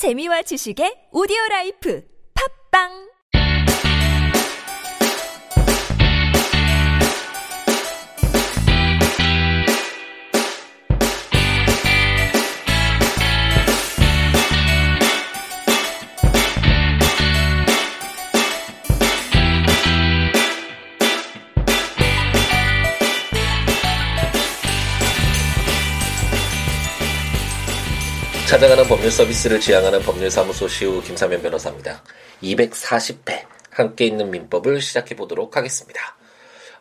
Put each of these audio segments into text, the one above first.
재미와 지식의 오디오 라이프. 팝빵 찾아가는 법률 서비스를 지향하는 법률사무소 시우 김사면 변호사입니다. 240회 함께 있는 민법을 시작해 보도록 하겠습니다.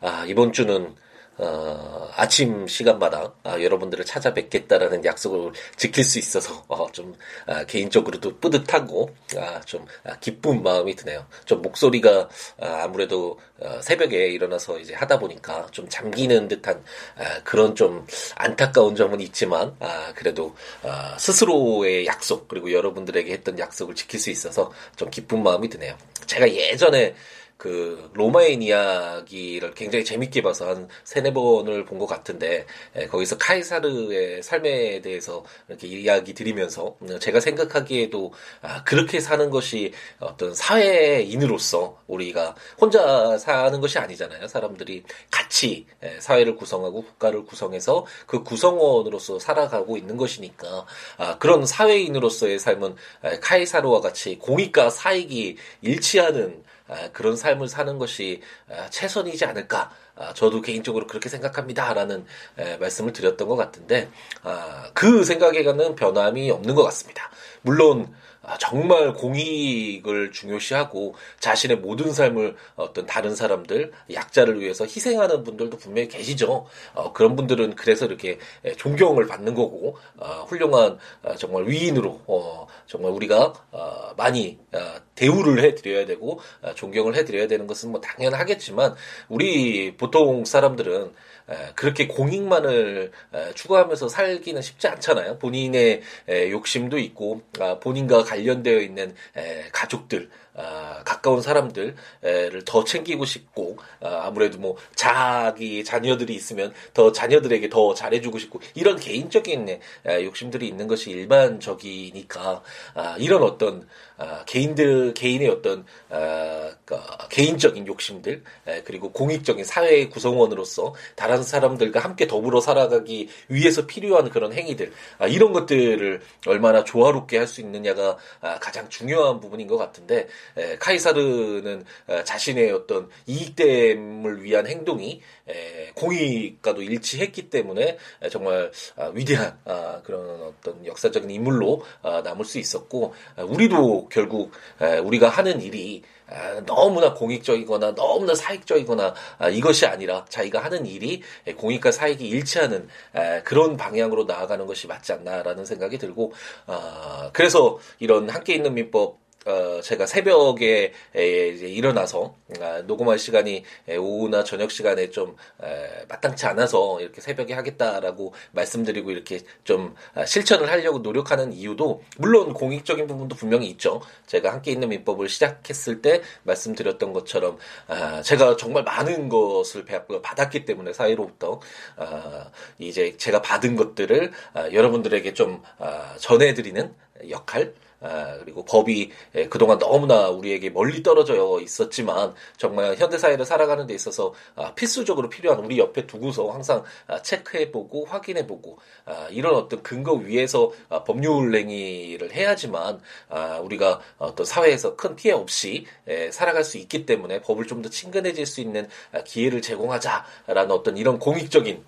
아, 이번 주는 어, 아침 시간마다 아, 여러분들을 찾아뵙겠다라는 약속을 지킬 수 있어서 어, 좀 아, 개인적으로도 뿌듯하고 아, 좀 아, 기쁜 마음이 드네요. 좀 목소리가 아, 아무래도 어, 새벽에 일어나서 이제 하다 보니까 좀 잠기는 듯한 아, 그런 좀 안타까운 점은 있지만 아, 그래도 아, 스스로의 약속 그리고 여러분들에게 했던 약속을 지킬 수 있어서 좀 기쁜 마음이 드네요. 제가 예전에 그 로마인 이야기를 굉장히 재밌게 봐서 한 세네 번을 본 것 같은데 에, 거기서 카이사르의 삶에 대해서 이렇게 이야기 드리면서 음, 제가 생각하기에도 아, 그렇게 사는 것이 어떤 사회인으로서 우리가 혼자 사는 것이 아니잖아요. 사람들이 같이 에, 사회를 구성하고 국가를 구성해서 그 구성원으로서 살아가고 있는 것이니까 아, 그런 사회인으로서의 삶은 에, 카이사르와 같이 공익과 사익이 일치하는 아, 그런 삶을 사는 것이 아, 최선이지 않을까. 아, 저도 개인적으로 그렇게 생각합니다라는 말씀을 드렸던 것 같은데 그 생각에 가는 변함이 없는 것 같습니다. 물론 정말 공익을 중요시하고 자신의 모든 삶을 어떤 다른 사람들 약자를 위해서 희생하는 분들도 분명히 계시죠. 어, 그런 분들은 그래서 이렇게 존경을 받는 거고 어, 훌륭한 어, 정말 위인으로 어, 정말 우리가 어, 많이 어, 대우를 해드려야 되고 존경을 해드려야 되는 것은 뭐 당연하겠지만 우리 보통 사람들은 그렇게 공익만을 추구하면서 살기는 쉽지 않잖아요. 본인의 욕심도 있고 아, 본인과 관련되어 있는 가족들 아, 가까운 사람들을 더 챙기고 싶고 아, 아무래도 뭐 자기 자녀들이 있으면 더 자녀들에게 더 잘해주고 싶고 이런 개인적인 욕심들이 있는 것이 일반적이니까 아, 이런 어떤 개인들 개인의 어떤 그 개인적인 욕심들 그리고 공익적인 사회의 구성원으로서 다른 사람들과 함께 더불어 살아가기 위해서 필요한 그런 행위들 이런 것들을 얼마나 조화롭게 할 수 있느냐가 가장 중요한 부분인 것 같은데 에, 카이사르는 에, 자신의 어떤 이익됨을 위한 행동이 에, 공익과도 일치했기 때문에 에, 정말 아, 위대한 아, 그런 어떤 역사적인 인물로 아, 남을 수 있었고 아, 우리도 결국 에, 우리가 하는 일이 아, 너무나 공익적이거나 너무나 사익적이거나 아, 이것이 아니라 자기가 하는 일이 공익과 사익이 일치하는 아, 그런 방향으로 나아가는 것이 맞지 않나라는 생각이 들고 아, 그래서 이런 함께 있는 민법 어, 제가 새벽에 에, 이제 일어나서 아, 녹음할 시간이 에, 오후나 저녁 시간에 좀 에, 마땅치 않아서 이렇게 새벽에 하겠다라고 말씀드리고 이렇게 좀 아, 실천을 하려고 노력하는 이유도 물론 공익적인 부분도 분명히 있죠. 제가 함께 있는 민법을 시작했을 때 말씀드렸던 것처럼 아, 제가 정말 많은 것을 받았기 때문에 사회로부터 아, 이제 제가 받은 것들을 아, 여러분들에게 좀 아, 전해드리는 역할 아, 그리고 법이 예, 그동안 너무나 우리에게 멀리 떨어져 있었지만 정말 현대 사회를 살아가는 데 있어서 아, 필수적으로 필요한 우리 옆에 두고서 항상 아, 체크해보고 확인해보고 이런 어떤 근거 위에서 법률 행위를 해야지만 우리가 어떤 사회에서 큰 피해 없이 예, 살아갈 수 있기 때문에 법을 좀 더 친근해질 수 있는 기회를 제공하자라는 어떤 이런 공익적인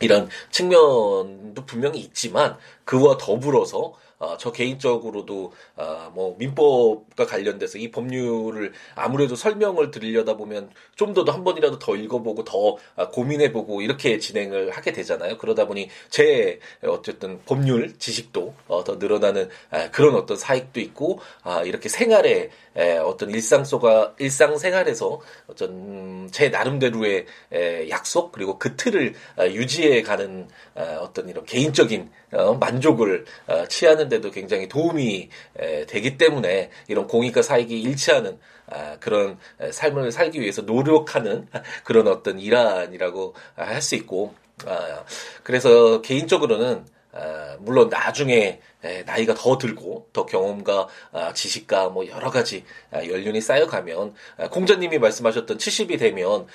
이런 측면도 분명히 있지만 그와 더불어서 어, 저 개인적으로도 어, 뭐 민법과 관련돼서 이 법률을 아무래도 설명을 드리려다 보면 좀 더 한 번이라도 더 읽어보고 더 아, 고민해보고 이렇게 진행을 하게 되잖아요. 그러다 보니 제 어쨌든 법률 지식도 어, 더 늘어나는 아, 그런 어떤 사익도 있고 아, 이렇게 생활에 에, 어떤 일상 속아 일상 생활에서 어떤 제 나름대로의 에, 약속 그리고 그 틀을 아, 유지해 가는 아, 어떤 이런 개인적인 어, 만족을 어, 취하는데도 굉장히 도움이 에, 되기 때문에 이런 공익과 사익이 일치하는 아, 그런 삶을 살기 위해서 노력하는 그런 어떤 일환이라고 할 수 있고 아, 그래서 개인적으로는 아, 물론 나중에 나이가 더 들고 더 경험과 아, 지식과 뭐 여러 가지 아, 연륜이 쌓여가면 공자님이 말씀하셨던 70이 되면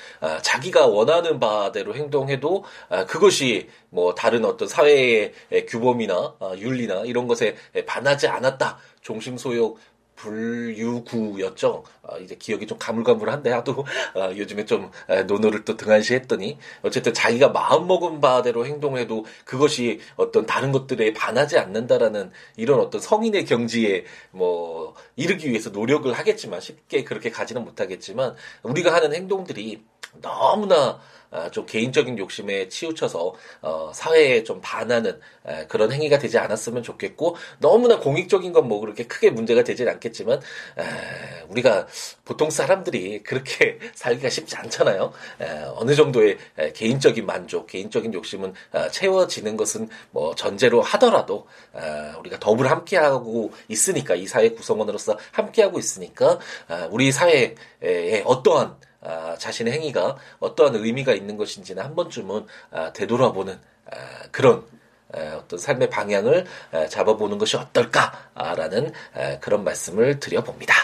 자기가 원하는 바대로 행동해도 그것이 뭐 다른 어떤 사회의 규범이나 윤리나 이런 것에 반하지 않았다. 종심소욕 불유구였죠. 아, 이제 기억이 좀 가물가물한데 하도 아, 요즘에 좀 아, 논어를 또 등한시했더니 어쨌든 자기가 마음 먹은 바대로 행동해도 그것이 어떤 다른 것들에 반하지 않는다라는 이런 어떤 성인의 경지에 뭐 이르기 위해서 노력을 하겠지만 쉽게 그렇게 가지는 못하겠지만 우리가 하는 행동들이 너무나 아, 좀 개인적인 욕심에 치우쳐서 어, 사회에 좀 반하는 그런 행위가 되지 않았으면 좋겠고 너무나 공익적인 건 뭐 그렇게 크게 문제가 되진 않겠지만 우리가 보통 사람들이 그렇게 살기가 쉽지 않잖아요. 어느 정도의 개인적인 만족, 개인적인 욕심은 아, 채워지는 것은 뭐 전제로 하더라도 아, 우리가 더불어 함께하고 있으니까 이 사회 구성원으로서 함께하고 있으니까 우리 사회에 어떠한 아, 자신의 행위가 어떠한 의미가 있는 것인지는 한 번쯤은 아, 되돌아보는 아, 그런 어떤 삶의 방향을 잡아보는 것이 어떨까라는 그런 말씀을 드려봅니다.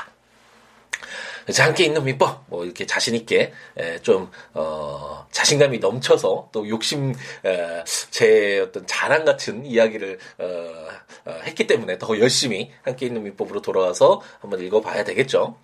자, 함께 있는 민법, 뭐, 이렇게 자신있게, 좀, 어, 자신감이 넘쳐서, 또 욕심, 에, 제 어떤 자랑 같은 이야기를, 어, 어, 했기 때문에 더 열심히 함께 있는 민법으로 돌아와서 한번 읽어봐야 되겠죠.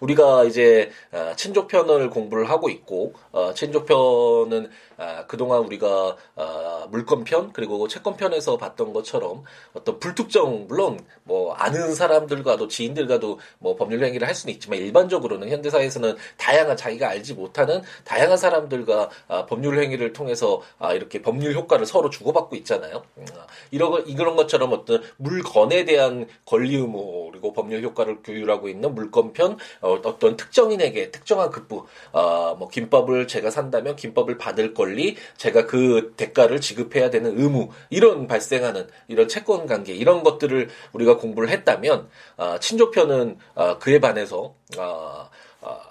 우리가 이제 어, 친족편을 공부를 하고 있고 어, 친족편은 아, 그동안 우리가 아, 물건편 그리고 채권편에서 봤던 것처럼 어떤 불특정 물론 뭐 아는 사람들과도 지인들과도 뭐 법률 행위를 할 수는 있지만 일반적으로는 현대 사회에서는 다양한 자기가 알지 못하는 다양한 사람들과 아, 법률 행위를 통해서 아, 이렇게 법률 효과를 서로 주고받고 있잖아요. 음, 아, 이런 이런 것처럼 어떤 물건에 대한 권리 의무 그리고 법률 효과를 규율하고 있는 물건편 어, 어떤 특정인에게 특정한 급부 아, 뭐 김밥을 제가 산다면 김밥을 받을 권 권리, 제가 그 대가를 지급해야 되는 의무 이런 발생하는 이런 채권 관계 이런 것들을 우리가 공부를 했다면 아, 친족편은 아, 그에 반해서 아, 아,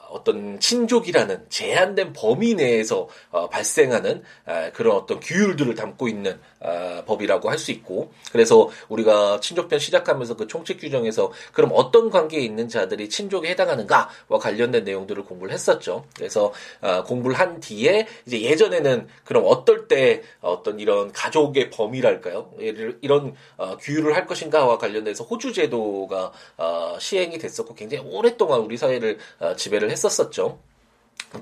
어떤 친족이라는 제한된 범위 내에서 어, 발생하는 아, 그런 어떤 규율들을 담고 있는 아, 법이라고 할 수 있고 그래서 우리가 친족편 시작하면서 그 총칙 규정에서 그럼 어떤 관계에 있는 자들이 친족에 해당하는가와 관련된 내용들을 공부를 했었죠. 그래서 아, 공부를 한 뒤에 이제 예전에는 그럼 어떨 때 어떤 이런 가족의 범위랄까요? 이런 어, 규율을 할 것인가와 관련돼서 호주 제도가 어, 시행이 됐었고 굉장히 오랫동안 우리 사회를 지배를 했. 했었었죠.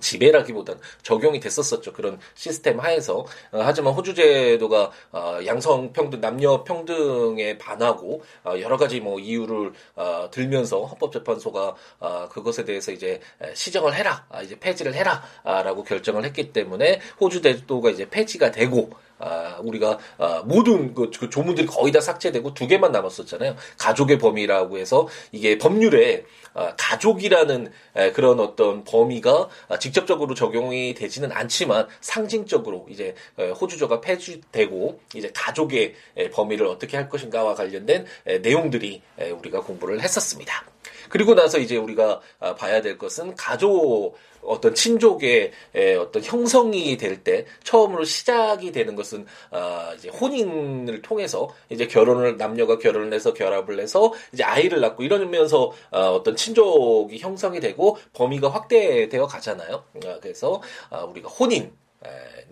지배라기보단 적용이 됐었었죠. 그런 시스템 하에서. 어, 하지만 호주 제도가 어, 양성 평등, 남녀 평등에 반하고 어, 여러 가지 뭐 이유를 어, 들면서 헌법재판소가 어, 그것에 대해서 이제 시정을 해라, 아, 이제 폐지를 해라라고 결정을 했기 때문에 호주 제도가 이제 폐지가 되고 아, 우리가 아, 모든 그, 그, 조문들이 거의 다 삭제되고 두 개만 남았었잖아요. 가족의 범위라고 해서 이게 법률에 아, 가족이라는 에, 그런 어떤 범위가 아, 직접적으로 적용이 되지는 않지만 상징적으로 이제 에, 호주조가 폐지되고 이제 가족의 에, 범위를 어떻게 할 것인가와 관련된 에, 내용들이 에, 우리가 공부를 했었습니다. 그리고 나서 이제 우리가 아, 봐야 될 것은 가족 어떤 친족의 어떤 형성이 될 때 처음으로 시작이 되는 것은 아 이제 혼인을 통해서 이제 결혼을 남녀가 결혼을 해서 결합을 해서 이제 아이를 낳고 이러면서 아 어떤 친족이 형성이 되고 범위가 확대되어 가잖아요. 아 그래서 아 우리가 혼인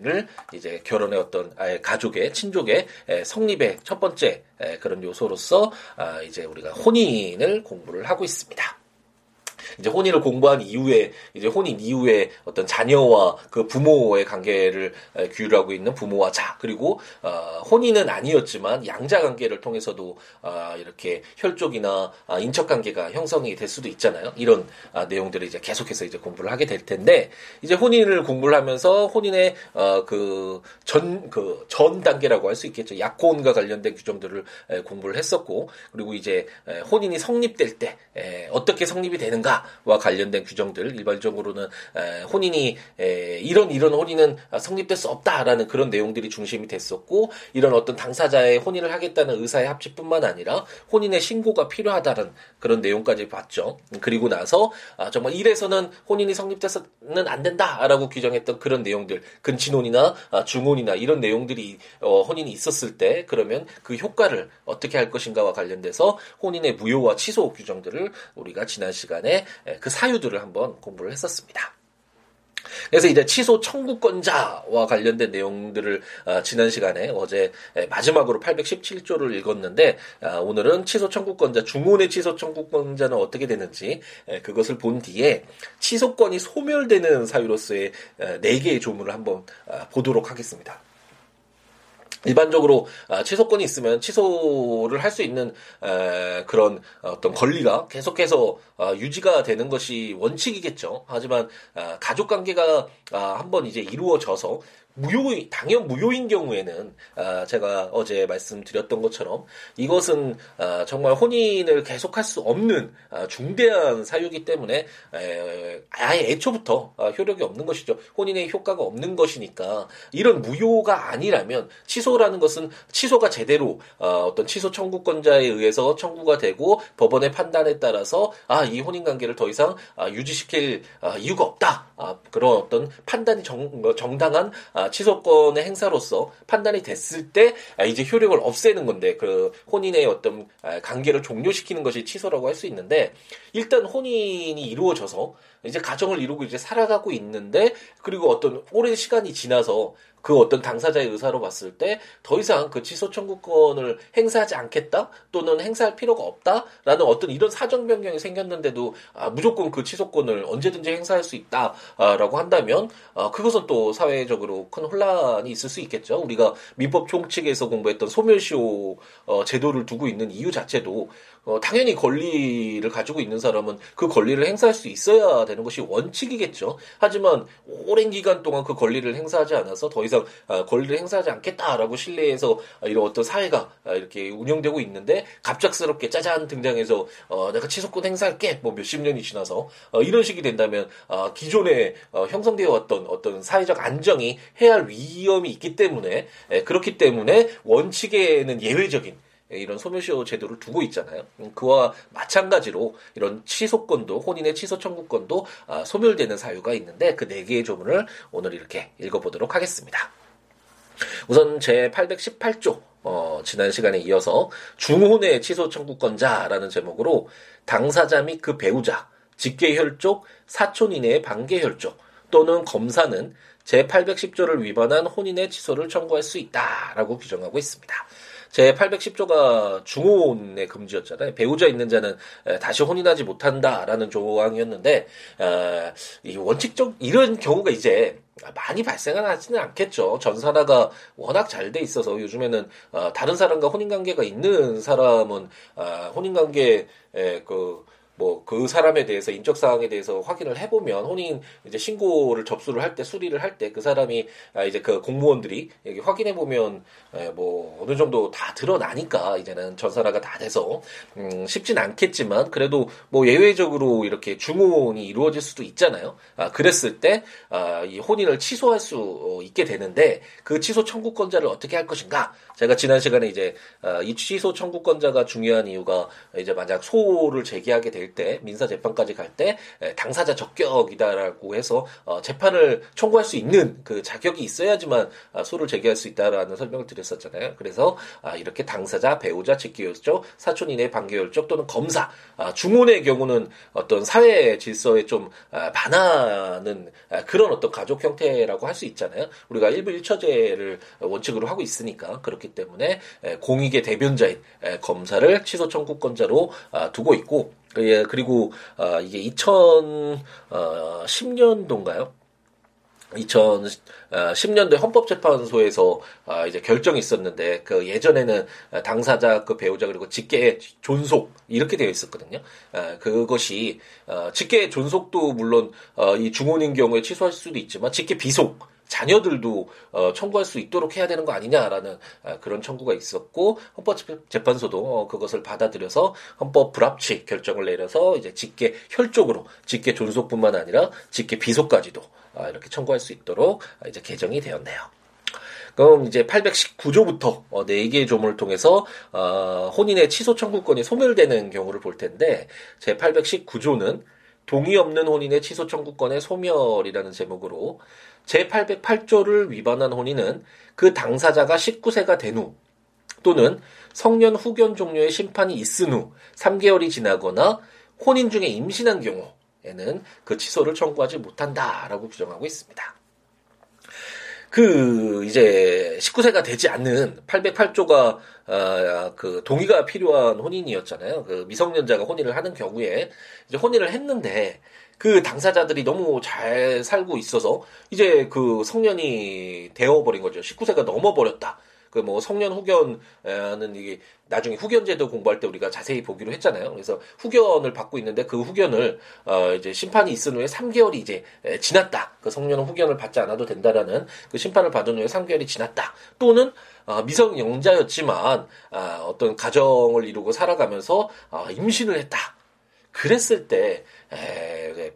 을 이제 결혼의 어떤 가족의 친족의 성립의 첫 번째 그런 요소로서 아, 이제 우리가 혼인을 공부를 하고 있습니다. 이제 혼인을 공부한 이후에 이제 혼인 이후에 어떤 자녀와 그 부모의 관계를 규율하고 있는 부모와 자 그리고 어, 혼인은 아니었지만 양자 관계를 통해서도 어, 이렇게 혈족이나 아, 인척 관계가 형성이 될 수도 있잖아요. 이런 아, 내용들을 이제 계속해서 이제 공부를 하게 될 텐데 이제 혼인을 공부를 하면서 혼인의 어, 그전 그전 그 단계라고 할 수 있겠죠. 약혼과 관련된 규정들을 에, 공부를 했었고 그리고 이제 에, 혼인이 성립될 때 에, 어떻게 성립이 되는가 성립된다와 관련된 규정들 일반적으로는 혼인이 이런 이런 혼인은 성립될 수 없다라는 그런 내용들이 중심이 됐었고 이런 어떤 당사자의 혼인을 하겠다는 의사의 합치뿐만 아니라 혼인의 신고가 필요하다는 그런 내용까지 봤죠. 그리고 나서 아, 정말 이래서는 혼인이 성립돼서는 안 된다라고 규정했던 그런 내용들 근친혼이나 아, 중혼이나 이런 내용들이 어, 혼인이 있었을 때 그러면 그 효과를 어떻게 할 것인가와 관련돼서 혼인의 무효와 취소 규정들을 우리가 지난 시간에 그 사유들을 한번 공부를 했었습니다. 그래서 이제 취소 청구권자와 관련된 내용들을 어, 지난 시간에 어제 마지막으로 817조를 읽었는데 어, 오늘은 취소 청구권자 중혼의 취소 청구권자는 어떻게 되는지 그것을 본 뒤에 취소권이 소멸되는 사유로서의 네 개의 조문을 한번 어, 보도록 하겠습니다. 일반적으로 아, 취소권이 있으면 취소를 할 수 있는 그런 어떤 권리가 계속해서 아, 유지가 되는 것이 원칙이겠죠. 하지만 아, 가족 관계가 한번 이제 이루어져서 무효 당연 무효인 경우에는 아, 제가 어제 말씀드렸던 것처럼 이것은 아, 정말 혼인을 계속할 수 없는 아, 중대한 사유이기 때문에 에, 아예 애초부터 아, 효력이 없는 것이죠. 혼인의 효과가 없는 것이니까 이런 무효가 아니라면 취소라는 것은 취소가 제대로 어, 어떤 취소 청구권자에 의해서 청구가 되고 법원의 판단에 따라서 아 이 혼인 관계를 더 이상 아, 유지시킬 아, 이유가 없다. 아, 그런 어떤 판단이 정, 정당한 아, 취소권의 행사로서 판단이 됐을 때 아, 이제 효력을 없애는 건데 그 혼인의 어떤 아, 관계를 종료시키는 것이 취소라고 할 수 있는데 일단 혼인이 이루어져서 이제 가정을 이루고 이제 살아가고 있는데 그리고 어떤 오랜 시간이 지나서 그 어떤 당사자의 의사로 봤을 때 더 이상 그 취소 청구권을 행사하지 않겠다 또는 행사할 필요가 없다라는 어떤 이런 사정 변경이 생겼는데도 아, 무조건 그 취소권을 언제든지 행사할 수 있다라고 한다면 아, 그것은 또 사회적으로 큰 혼란이 있을 수 있겠죠. 우리가 민법 총칙에서 공부했던 소멸시효 어, 제도를 두고 있는 이유 자체도 어, 당연히 권리를 가지고 있는 사람은 그 권리를 행사할 수 있어야 되는 것이 원칙이겠죠. 하지만 오랜 기간 동안 그 권리를 행사하지 않아서 더 이상 아, 권리를 행사하지 않겠다라고 신뢰해서 이런 어떤 사회가 아, 이렇게 운영되고 있는데 갑작스럽게 짜잔 등장해서 어, 내가 치소권 행사할게 뭐 몇십 년이 지나서 어, 이런 식이 된다면 어, 기존에 어, 형성되어 왔던 어떤 사회적 안정이 해할 위험이 있기 때문에 에, 그렇기 때문에 원칙에는 예외적인 이런 소멸시효 제도를 두고 있잖아요. 음, 그와 마찬가지로 이런 취소권도 혼인의 취소 청구권도 아, 소멸되는 사유가 있는데 그 네 개의 조문을 오늘 이렇게 읽어보도록 하겠습니다. 우선 제 818조 어, 지난 시간에 이어서 중혼의 취소 청구권자라는 제목으로 당사자 및 그 배우자, 직계혈족, 사촌 이내의 반계혈족 또는 검사는 제 810조를 위반한 혼인의 취소를 청구할 수 있다라고 규정하고 있습니다. 제 810조가 중혼의 금지였잖아요. 배우자 있는 자는 다시 혼인하지 못한다라는 조항이었는데 이 원칙적 이런 경우가 이제 많이 발생하지는 않겠죠. 전사라가 워낙 잘 돼 있어서 요즘에는 어, 다른 사람과 혼인 관계가 있는 사람은 어, 혼인 관계 그 뭐 그 사람에 대해서 인적 사항에 대해서 확인을 해보면 혼인 이제 신고를 접수를 할 때 수리를 할 때 그 사람이 아 이제 그 공무원들이 여기 확인해 보면 뭐 어느 정도 다 드러나니까 이제는 전사라가 다 돼서 음 쉽진 않겠지만 그래도 뭐 예외적으로 이렇게 중혼이 이루어질 수도 있잖아요. 아 그랬을 때 아 이 혼인을 취소할 수 있게 되는데 그 취소 청구권자를 어떻게 할 것인가? 제가 지난 시간에 이제 아, 이 취소 청구권자가 중요한 이유가 이제 만약 소를 제기하게 될때 민사 재판까지 갈 때 당사자 적격이다라고 해서 어, 재판을 청구할 수 있는 그 자격이 있어야지만 아, 소를 제기할 수 있다라는 설명을 드렸었잖아요. 그래서 아, 이렇게 당사자, 배우자, 직계혈족, 사촌 이내 반계혈족 또는 검사, 아, 중혼의 경우는 어떤 사회 질서에 좀 반하는 그런 어떤 가족 형태라고 할 수 있잖아요. 우리가 일부 일처제를 원칙으로 하고 있으니까 그렇기 때문에 공익의 대변자인 검사를 취소 청구권자로 두고 있고 예, 그리고 이게 2010년도인가요? 2010년도에 헌법재판소에서 아, 이제 결정이 있었는데 그 예전에는 당사자 그 배우자 그리고 직계 존속 이렇게 되어 있었거든요. 아, 그것이 어, 직계 존속도 물론 어, 이 중혼인 경우에 취소할 수도 있지만 직계 비속 자녀들도 어, 청구할 수 있도록 해야 되는 거 아니냐라는 아, 그런 청구가 있었고 헌법재판소도 어, 그것을 받아들여서 헌법 불합치 결정을 내려서 이제 직계 혈족으로 직계 존속뿐만 아니라 직계 비속까지도 아, 이렇게 청구할 수 있도록 이제 개정이 되었네요. 그럼 이제 819조부터 어, 4개의 조문을 통해서 어, 혼인의 취소 청구권이 소멸되는 경우를 볼 텐데 제 819조는 동의 없는 혼인의 취소 청구권의 소멸이라는 제목으로 제808조를 위반한 혼인은 그 당사자가 19세가 된 후 또는 성년 후견 종료의 심판이 있은 후 3개월이 지나거나 혼인 중에 임신한 경우에는 그 취소를 청구하지 못한다라고 규정하고 있습니다. 그 이제 19세가 되지 않는 808조가 어, 그 동의가 필요한 혼인이었잖아요. 그 미성년자가 혼인을 하는 경우에 이제 혼인을 했는데 그 당사자들이 너무 잘 살고 있어서 이제 그 성년이 되어버린 거죠. 19세가 넘어버렸다. 그 뭐 성년 후견은 이게 나중에 후견제도 공부할 때 우리가 자세히 보기로 했잖아요. 그래서 후견을 받고 있는데 그 후견을 어 이제 심판이 있은 후에 3개월이 이제 지났다. 그 성년은 후견을 받지 않아도 된다라는 그 심판을 받은 후에 3개월이 지났다. 또는 어, 미성년자였지만 아, 어떤 가정을 이루고 살아가면서 아, 임신을 했다. 그랬을 때 에,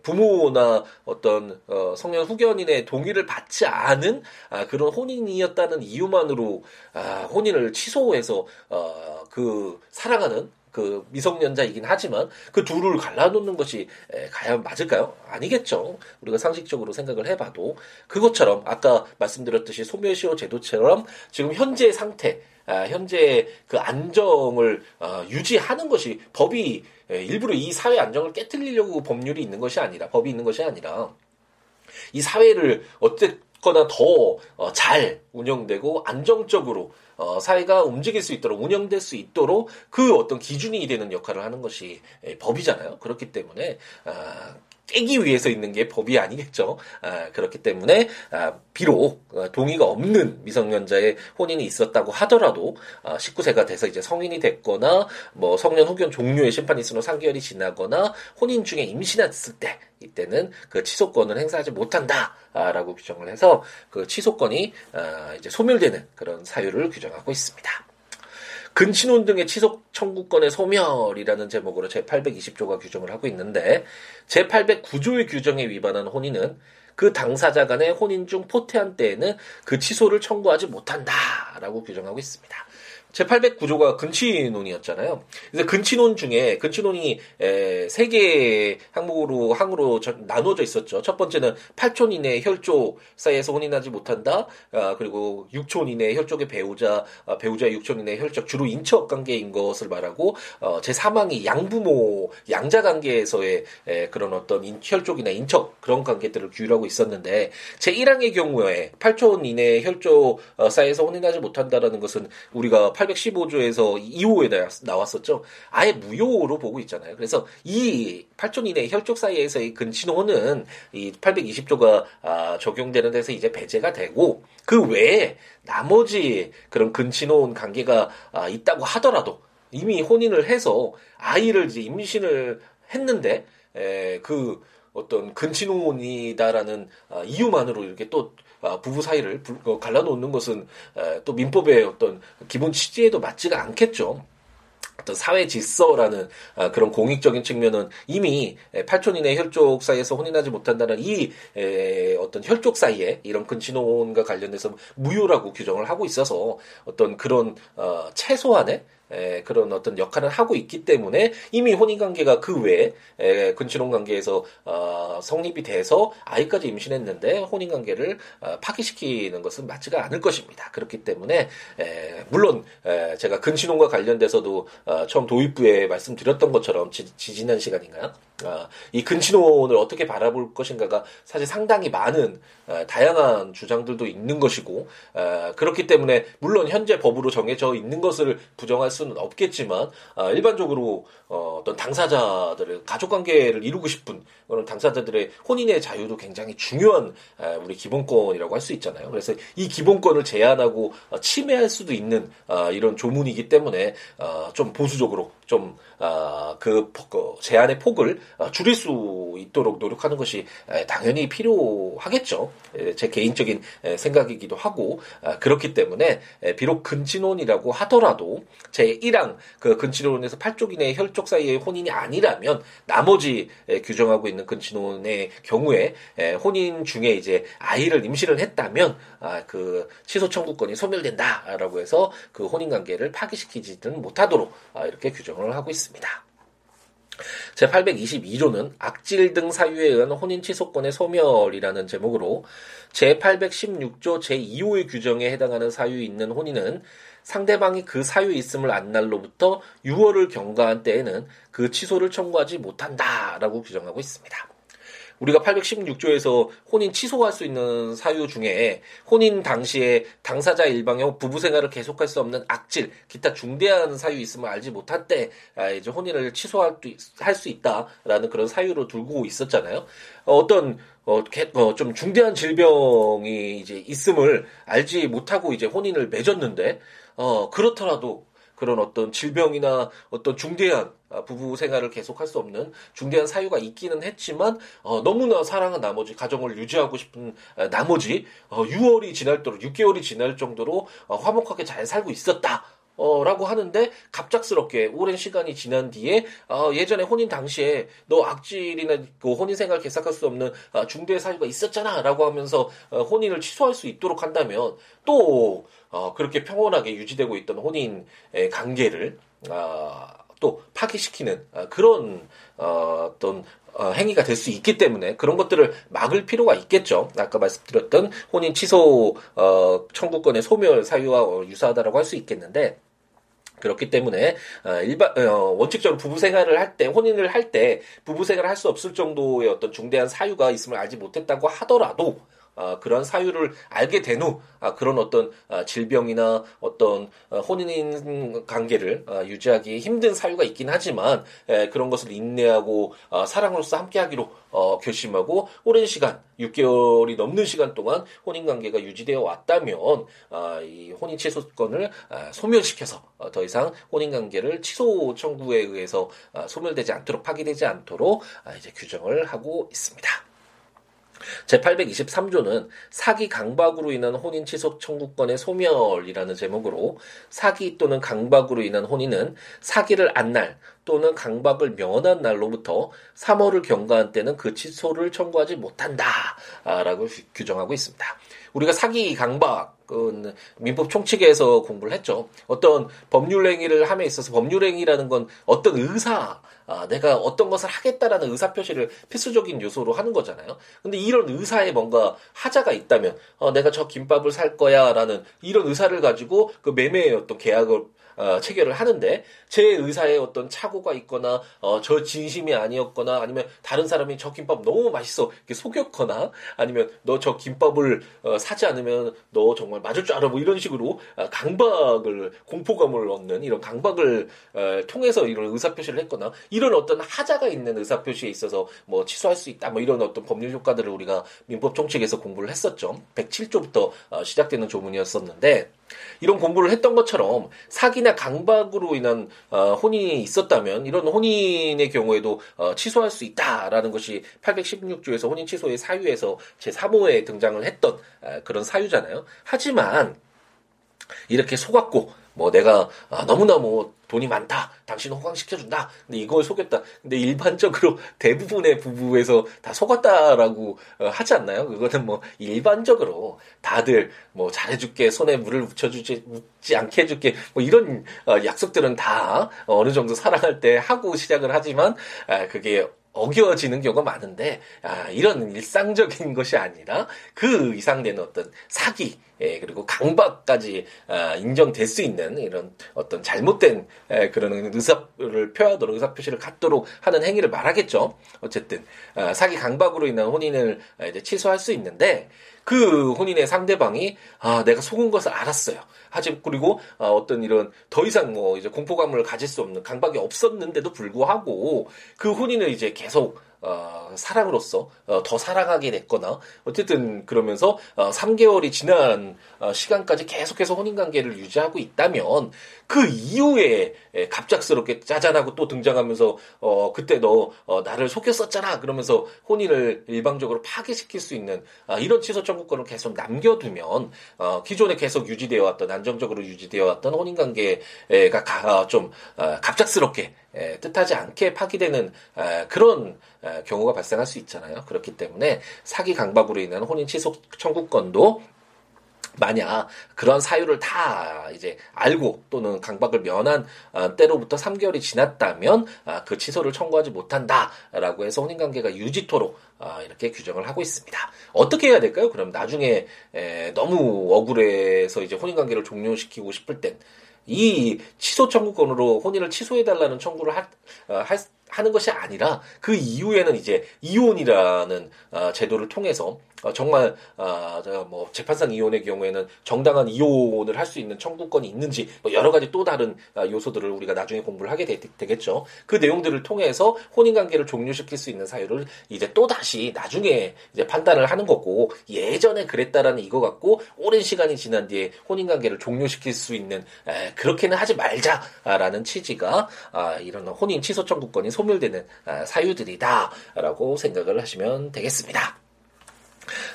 부모나 어떤 어, 성년 후견인의 동의를 받지 않은 아, 그런 혼인이었다는 이유만으로 아, 혼인을 취소해서 어, 그 사랑하는 그 미성년자이긴 하지만 그 둘을 갈라놓는 것이 에, 과연 맞을까요? 아니겠죠. 우리가 상식적으로 생각을 해봐도 그것처럼 아까 말씀드렸듯이 소멸시효 제도처럼 지금 현재 상태 아, 현재 그 안정을 어, 유지하는 것이 법이 일부러 이 사회 안정을 깨뜨리려고 법률이 있는 것이 아니라 법이 있는 것이 아니라 이 사회를 어쨌거나 더잘 어, 운영되고 안정적으로 어, 사회가 움직일 수 있도록 운영될 수 있도록 그 어떤 기준이 되는 역할을 하는 것이 법이잖아요. 그렇기 때문에 아, 깨기 위해서 있는 게 법이 아니겠죠. 아, 그렇기 때문에 아, 비록 어, 동의가 없는 미성년자의 혼인이 있었다고 하더라도 아, 19세가 돼서 이제 성인이 됐거나 뭐 성년 후견 종료의 심판이 있으면 3개월이 지나거나 혼인 중에 임신했을 때 이때는 그 취소권을 행사하지 못한다라고 규정을 해서 그 취소권이 아, 이제 소멸되는 그런 사유를 규정하고 있습니다. 근친혼 등의 취소 청구권의 소멸이라는 제목으로 제820조가 규정을 하고 있는데 제809조의 규정에 위반한 혼인은 그 당사자 간의 혼인 중 포태한 때에는 그 취소를 청구하지 못한다라고 규정하고 있습니다. 제809조가 근친혼이었잖아요. 그래서 근친혼 중에 근친혼이 세 개의 항목으로 항으로 나누어져 있었죠. 첫 번째는 8촌 이내 혈족 사이에서 혼인하지 못한다. 아, 그리고 6촌 이내 혈족의 배우자 아, 배우자 6촌 이내 혈족 주로 인척 관계인 것을 말하고 어, 제3항이 양부모 양자 관계에서의 에, 그런 어떤 인, 혈족이나 인척 그런 관계들을 규율하고 있었는데 제1항의 경우에 8촌 이내 혈족 어, 사이에서 혼인하지 못한다라는 것은 우리가 815조에서 2호에 나왔었죠. 아예 무효로 보고 있잖아요. 그래서 이 8촌 이내 혈족 사이에서의 근친호는 이 820조가 아, 적용되는 데서 이제 배제가 되고 그 외에 나머지 그런 근친혼 관계가 아, 있다고 하더라도 이미 혼인을 해서 아이를 이제 임신을 했는데 에, 그 어떤 근친혼이다라는 아, 이유만으로 이렇게 또 아, 부부 사이를 어, 갈라놓는 것은 또 민법의 어떤 기본 취지에도 맞지가 않겠죠. 어떤 사회 질서라는 아, 그런 공익적인 측면은 이미 8촌 이내 혈족 사이에서 혼인하지 못한다는 이 어떤 혈족 사이에 이런 근친혼과 관련돼서 무효라고 규정을 하고 있어서 어떤 그런 어, 최소한의 에, 그런 어떤 역할을 하고 있기 때문에 이미 혼인관계가 그 외에 에, 근친혼 관계에서 어, 성립이 돼서 아이까지 임신했는데 혼인관계를 어, 파기시키는 것은 맞지가 않을 것입니다. 그렇기 때문에 에, 물론 에, 제가 근친혼과 관련돼서도 어, 처음 도입부에 말씀드렸던 것처럼 지, 지난 시간인가요? 어, 이 근친혼을 어떻게 바라볼 것인가가 사실 상당히 많은 어, 다양한 주장들도 있는 것이고 어, 그렇기 때문에 물론 현재 법으로 정해져 있는 것을 부정할 수 수는 없겠지만 아, 일반적으로 어, 어떤 당사자들의 가족 관계를 이루고 싶은 그런 당사자들의 혼인의 자유도 굉장히 중요한 아, 우리 기본권이라고 할 수 있잖아요. 그래서 이 기본권을 제한하고 어, 침해할 수도 있는 아, 이런 조문이기 때문에 어, 좀 보수적으로 좀그 아, 그, 그 제한의 폭을 어, 줄일 수 있도록 노력하는 것이 당연히 필요하겠죠. 제 개인적인 생각이기도 하고 아, 그렇기 때문에 비록 근친혼이라고 하더라도 제 1항 그 근친혼에서 8쪽 이내의 혈족 사이의 혼인이 아니라면 나머지 규정하고 있는 근친혼의 경우에 혼인 중에 이제 아이를 임신을 했다면 아, 그 취소 청구권이 소멸된다라고 해서 그 혼인 관계를 파기시키지는 못하도록 아, 이렇게 규정을 하고 있습니다. 제822조는 악질 등 사유에 의한 혼인 취소권의 소멸이라는 제목으로 제816조 제2호의 규정에 해당하는 사유 있는 혼인은 상대방이 그 사유 있음을 안 날로부터 6월을 경과한 때에는 그 취소를 청구하지 못한다라고 규정하고 있습니다. 우리가 816조에서 혼인 취소할 수 있는 사유 중에 혼인 당시에 당사자 일방의 부부 생활을 계속할 수 없는 악질, 기타 중대한 사유 있음을 알지 못할 때 아, 이제 혼인을 취소할 수 있다라는 그런 사유로 두고 있었잖아요. 어, 어떤 어, 어, 좀 중대한 질병이 이제 있음을 알지 못하고 이제 혼인을 맺었는데 어, 그렇더라도 그런 어떤 질병이나 어떤 중대한 아, 부부 생활을 계속할 수 없는 중대한 사유가 있기는 했지만 어, 너무나 사랑한 나머지 가정을 유지하고 싶은 어, 나머지 어, 6월이 지날도록 6개월이 지날 정도로 어, 화목하게 잘 살고 있었다. 어, 라고 하는데 갑작스럽게 오랜 시간이 지난 뒤에 어, 예전에 혼인 당시에 너 악질이나 그 혼인 생활 개싹할 수 없는 어, 중대 사유가 있었잖아라고 하면서 어, 혼인을 취소할 수 있도록 한다면 또 어, 그렇게 평온하게 유지되고 있던 혼인 관계를 어, 또 파기시키는 어, 그런 어, 어떤 어, 행위가 될 수 있기 때문에 그런 것들을 막을 필요가 있겠죠. 아까 말씀드렸던 혼인 취소 어, 청구권의 소멸 사유와 유사하다라고 할 수 있겠는데 그렇기 때문에 어, 일반 어, 원칙적으로 부부 생활을 할 때 혼인을 할 때 부부 생활을 할 수 없을 정도의 어떤 중대한 사유가 있음을 알지 못했다고 하더라도 어, 그런 사유를 알게 된 후, 아, 그런 어떤 아, 질병이나 어떤 어, 혼인 관계를 아, 유지하기 힘든 사유가 있긴 하지만 에, 그런 것을 인내하고 아, 사랑으로서 함께하기로 어, 결심하고 오랜 시간, 6개월이 넘는 시간 동안 혼인 관계가 유지되어 왔다면 아, 이 혼인 취소권을 아, 소멸시켜서 어, 더 이상 혼인 관계를 취소 청구에 의해서 아, 소멸되지 않도록 파기되지 않도록 아, 이제 규정을 하고 있습니다. 제823조는 사기 강박으로 인한 혼인 취소 청구권의 소멸이라는 제목으로 사기 또는 강박으로 인한 혼인은 사기를 안 날 또는 강박을 면한 날로부터 3월을 경과한 때는 그 취소를 청구하지 못한다라고 규정하고 있습니다. 우리가 사기 강박 그 민법 총칙에서 공부를 했죠. 어떤 법률 행위를 함에 있어서 법률 행위라는 건 어떤 의사, 아, 내가 어떤 것을 하겠다라는 의사 표시를 필수적인 요소로 하는 거잖아요. 근데 이런 의사에 뭔가 하자가 있다면, 어, 내가 저 김밥을 살 거야라는 이런 의사를 가지고 그 매매의 어떤 계약을 어, 체결을 하는데 제 의사에 어떤 착오가 있거나 어, 저 진심이 아니었거나 아니면 다른 사람이 저 김밥 너무 맛있어 이렇게 속였거나 아니면 너 저 김밥을 어, 사지 않으면 너 정말 맞을 줄 알아 뭐 이런 식으로 어, 강박을 공포감을 얻는 이런 강박을 어, 통해서 이런 의사 표시를 했거나 이런 어떤 하자가 있는 의사 표시에 있어서 뭐 취소할 수 있다 뭐 이런 어떤 법률 효과들을 우리가 민법 총칙에서 공부를 했었죠. 107조부터 어, 시작되는 조문이었었는데 이런 공부를 했던 것처럼 사기나 강박으로 인한 어, 혼인이 있었다면 이런 혼인의 경우에도 어, 취소할 수 있다라는 것이 816조에서 혼인 취소의 사유에서 제 3호에 등장을 했던 어, 그런 사유잖아요. 하지만 이렇게 속았고 뭐 내가 아, 너무나 뭐 돈이 많다. 당신 호강시켜준다. 근데 이걸 속였다. 근데 일반적으로 대부분의 부부에서 다 속았다라고 어, 하지 않나요? 그거는 뭐 일반적으로 다들 뭐 잘해줄게, 손에 물을 묻혀주지, 묻지 않게 해줄게, 뭐 이런 어, 약속들은 다 어느 정도 사랑할 때 하고 시작을 하지만 아, 그게 어겨지는 경우가 많은데 아, 이런 일상적인 것이 아니라 그 이상 되는 어떤 사기 예, 그리고 강박까지 아, 인정될 수 있는 이런 어떤 잘못된 예, 그런 의사를 표하도록 의사 표시를 갖도록 하는 행위를 말하겠죠. 어쨌든 아, 사기 강박으로 인한 혼인을 이제 취소할 수 있는데 그 혼인의 상대방이 아 내가 속은 것을 알았어요. 하지 그리고 어, 떤 이런 더 이상 뭐 이제 공포감을 가질 수 없는 강박이 없었는데도 불구하고 그 혼인을 이제 계속 어, 사랑으로서 어, 더 사랑하게 됐거나 어쨌든 그러면서 어, 3개월이 지난 어, 시간까지 계속해서 혼인 관계를 유지하고 있다면 그 이후에 에, 갑작스럽게 짜잔하고 또 등장하면서 어, 그때 너 어, 나를 속였었잖아 그러면서 혼인을 일방적으로 파괴시킬 수 있는 아, 이런 취소 청구권을 계속 남겨두면 어, 기존에 계속 유지되어 왔던 안정적으로 유지되어 왔던 혼인 관계가 가, 좀 어, 갑작스럽게 에, 뜻하지 않게 파기되는 에, 그런 에, 경우가 발생할 수 있잖아요. 그렇기 때문에 사기 강박으로 인한 혼인 취소 청구권도 만약 그런 사유를 다 이제 알고 또는 강박을 면한 어, 때로부터 3개월이 지났다면 아, 그 취소를 청구하지 못한다라고 해서 혼인관계가 유지토록 아, 이렇게 규정을 하고 있습니다. 어떻게 해야 될까요? 그럼 나중에 너무 억울해서 이제 혼인관계를 종료시키고 싶을 땐 이 취소 청구권으로 혼인을 취소해달라는 청구를 하, 어, 할, 하는 것이 아니라 그 이후에는 이제 이혼이라는 어, 제도를 통해서 어, 정말 어, 뭐 재판상 이혼의 경우에는 정당한 이혼을 할 수 있는 청구권이 있는지 뭐 여러 가지 또 다른 어, 요소들을 우리가 나중에 공부를 하게 되, 겠죠 그 내용들을 통해서 혼인 관계를 종료시킬 수 있는 사유를 이제 또 다시 나중에 이제 판단을 하는 거고 예전에 그랬다라는 이거 갖고 오랜 시간이 지난 뒤에 혼인 관계를 종료시킬 수 있는 에, 그렇게는 하지 말자라는 취지가 아, 이런 혼인 취소 청구권이 소멸되는 아, 사유들이다라고 생각을 하시면 되겠습니다.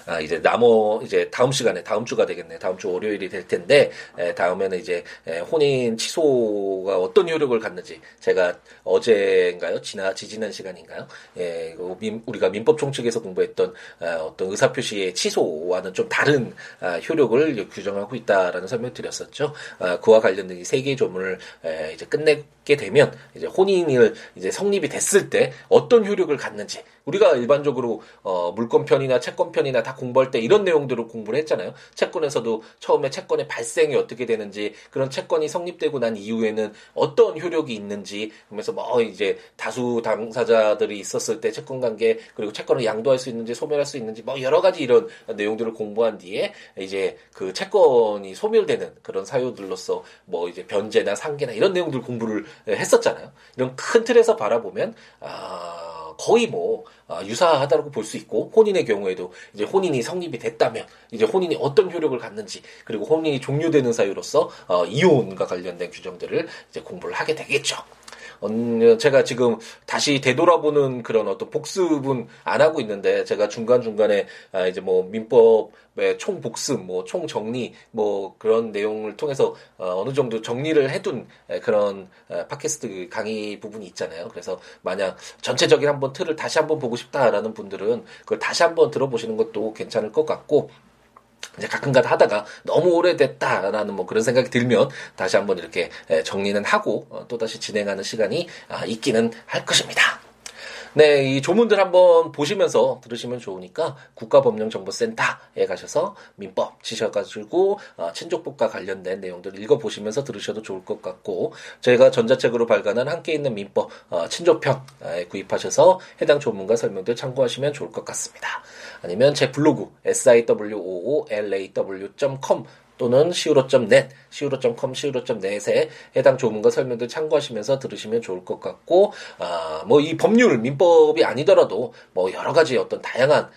아, 이제 나머 이제 다음 시간에 다음 주가 되겠네. 다음 주 월요일이 될 텐데 에, 다음에는 이제 에, 혼인 취소가 어떤 효력을 갖는지 제가 어제인가요? 지나 지지난 시간인가요? 예, 민, 우리가 민법 총칙에서 공부했던 아, 어떤 의사 표시의 취소와는 좀 다른 아, 효력을 규정하고 있다라는 설명을 드렸었죠. 아, 그와 관련된 이 세 개의 조문을 에, 이제 끝내 게 되면 이제 혼인을 이제 성립이 됐을 때 어떤 효력을 갖는지 우리가 일반적으로 어, 물권편이나 채권편이나 다 공부할 때 이런 내용들을 공부를 했잖아요. 채권에서도 처음에 채권의 발생이 어떻게 되는지 그런 채권이 성립되고 난 이후에는 어떤 효력이 있는지 그러면서 뭐 이제 다수 당사자들이 있었을 때 채권 관계 그리고 채권을 양도할 수 있는지 소멸할 수 있는지 뭐 여러 가지 이런 내용들을 공부한 뒤에 이제 그 채권이 소멸되는 그런 사유들로서 뭐 이제 변제나 상계나 이런 내용들 공부를 했었잖아요. 이런 큰 틀에서 바라보면 아 거의 뭐 아, 유사하다고 볼 수 있고 혼인의 경우에도 이제 혼인이 성립이 됐다면 이제 혼인이 어떤 효력을 갖는지 그리고 혼인이 종료되는 사유로서 어, 이혼과 관련된 규정들을 이제 공부를 하게 되겠죠. 제가 지금 다시 되돌아보는 그런 어떤 복습은 안 하고 있는데 제가 중간 중간에 아, 이제 뭐 민법의 총 복습, 뭐 총 정리, 뭐 그런 내용을 통해서 어, 어느 정도 정리를 해둔 그런 팟캐스트 강의 부분이 있잖아요. 그래서 만약 전체적인 한번 틀을 다시 한번 보고 싶다라는 분들은 그걸 다시 한번 들어보시는 것도 괜찮을 것 같고. 이제 가끔가다 하다가 너무 오래됐다라는 뭐 그런 생각이 들면 다시 한번 이렇게 정리는 하고 어, 또 다시 진행하는 시간이 아, 있기는 할 것입니다. 네, 이 조문들 한번 보시면서 들으시면 좋으니까 국가법령정보센터에 가셔서 민법 치셔가지고 어, 친족법과 관련된 내용들을 읽어보시면서 들으셔도 좋을 것 같고 저희가 전자책으로 발간한 함께 있는 민법 어, 친족편에 구입하셔서 해당 조문과 설명들 참고하시면 좋을 것 같습니다. 아니면 제 블로그 siwoolaw.com 또는 siwo.net, siwo.com, siwo.net에 해당 조문과 설명들 참고하시면서 들으시면 좋을 것 같고, 아, 뭐 이 법률, 민법이 아니더라도 뭐 여러 가지 어떤 다양한 아,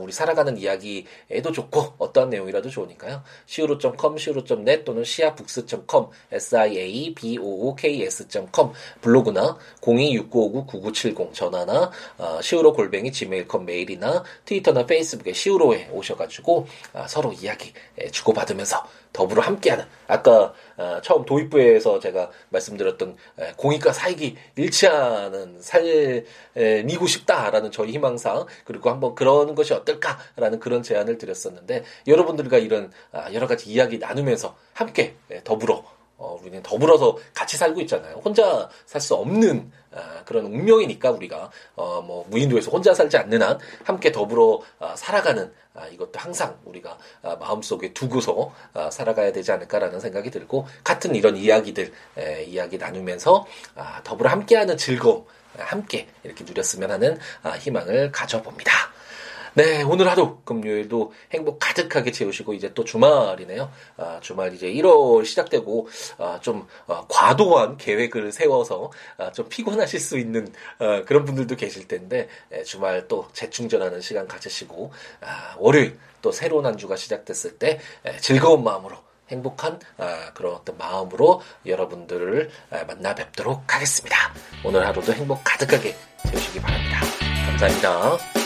우리 살아가는 이야기에도 좋고 어떠한 내용이라도 좋으니까요. siwo.com, siwo.net 또는 siabooks.com, siabooks.com 블로그나 026959-9970 전화나 어, siwo 골뱅이 gmail.com 메일이나 트위터나 페이스북에 siwo에 오셔가지고 아, 서로 이야기 주고받으면서 더불어 함께하는 아까 어, 처음 도입부에서 제가 말씀드렸던 공익과 사익이 일치하는 삶이고 싶다라는 저희 희망상 그리고 한번 그런 것이 어떨까라는 그런 제안을 드렸었는데 여러분들과 이런 아, 여러 가지 이야기 나누면서 함께 더불어 어, 우리는 더불어서 같이 살고 있잖아요. 혼자 살 수 없는 아, 그런 운명이니까 우리가 어, 뭐 무인도에서 혼자 살지 않는 한 함께 더불어 아, 살아가는 아, 이것도 항상 우리가 아, 마음속에 두고서 아, 살아가야 되지 않을까라는 생각이 들고 같은 이런 이야기들 에, 이야기 나누면서 아, 더불어 함께하는 즐거움 함께 이렇게 누렸으면 하는 아, 희망을 가져봅니다. 네, 오늘 하루 금요일도 행복 가득하게 채우시고 이제 또 주말이네요. 아, 주말 이제 1월 시작되고 아, 좀 아, 과도한 계획을 세워서 아, 좀 피곤하실 수 있는 아, 그런 분들도 계실 텐데 네, 주말 또 재충전하는 시간 가지시고 아, 월요일 또 새로운 한 주가 시작됐을 때 에, 즐거운 마음으로 행복한 아, 그런 어떤 마음으로 여러분들을 아, 만나 뵙도록 하겠습니다. 오늘 하루도 행복 가득하게 채우시기 바랍니다. 감사합니다.